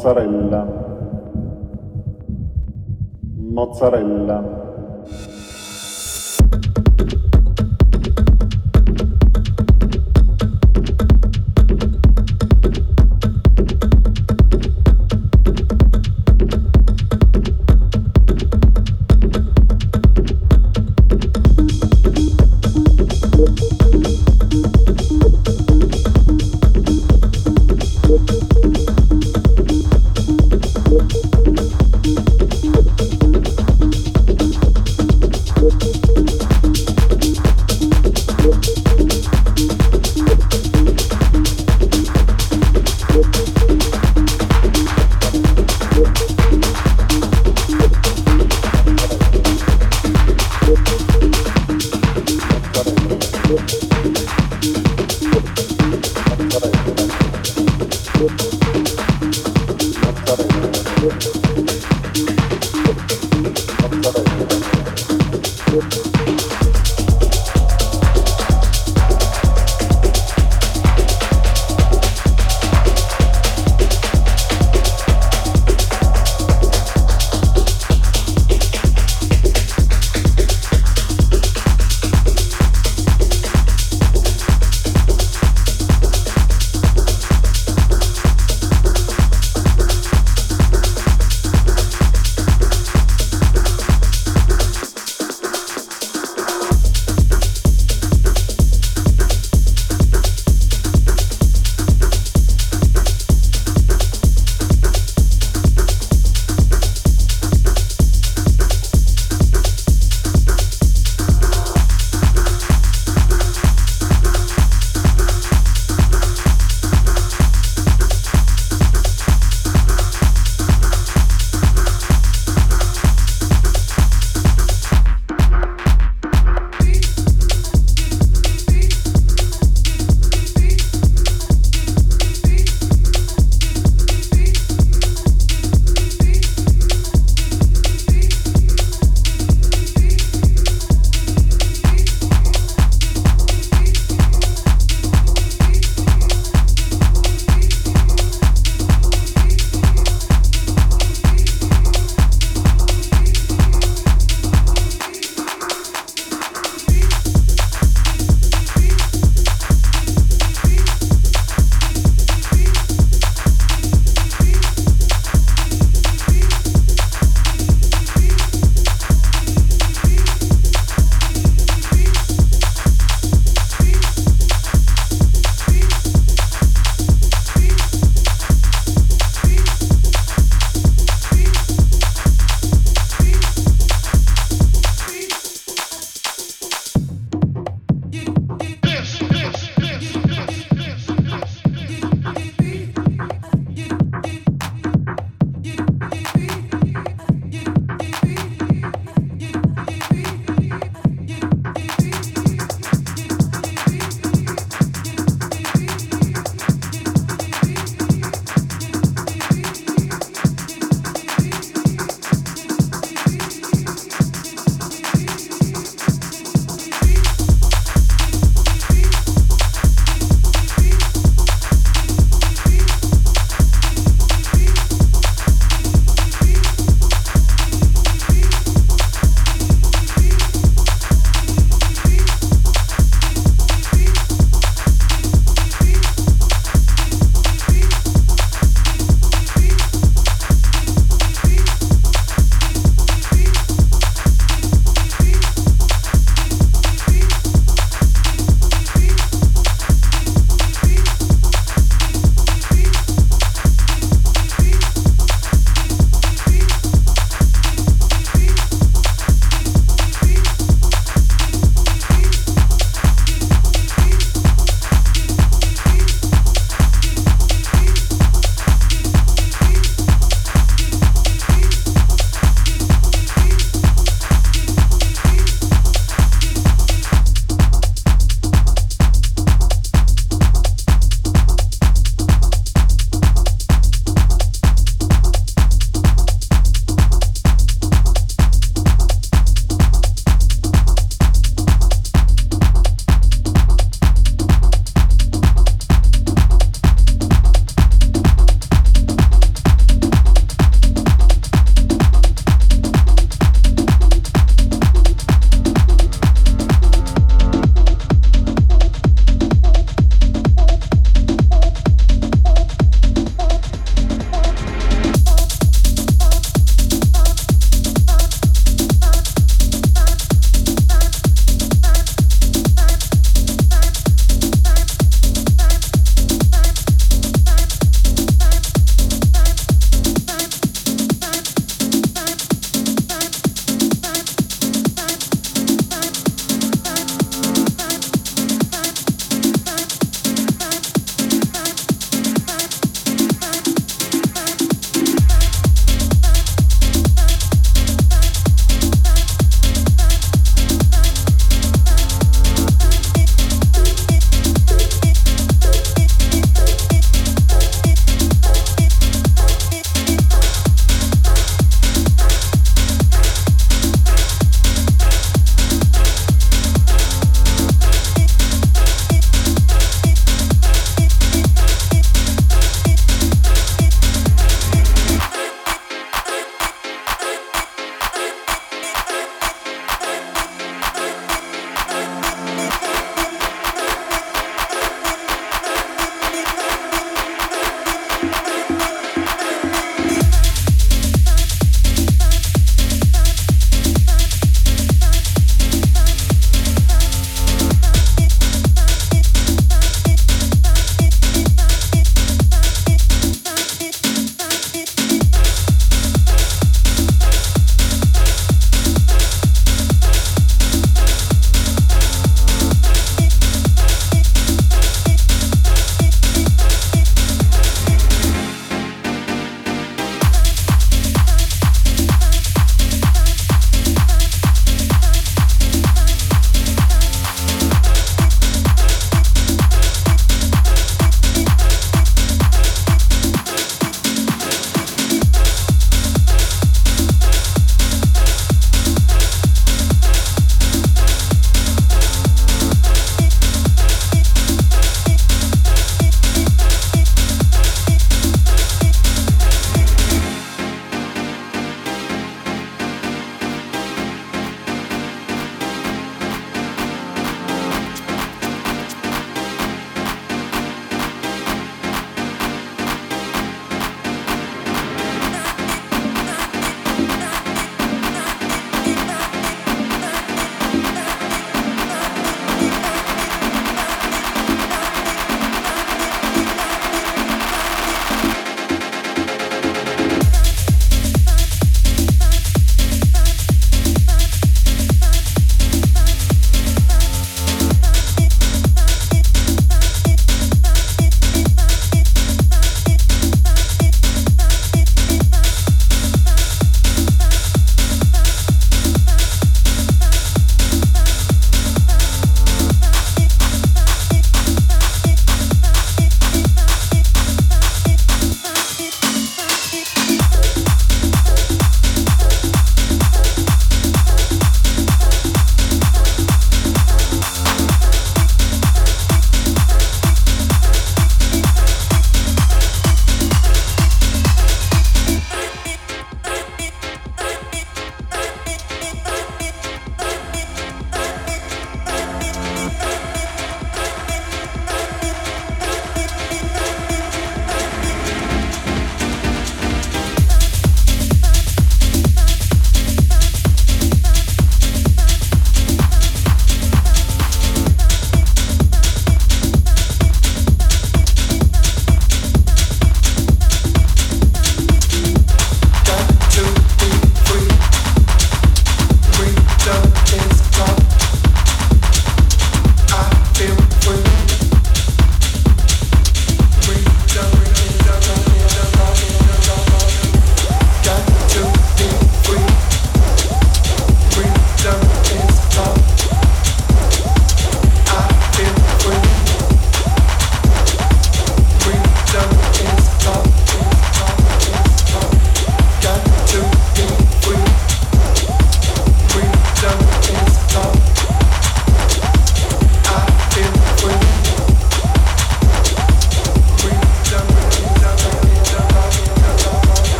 mozzarella. Mozzarella.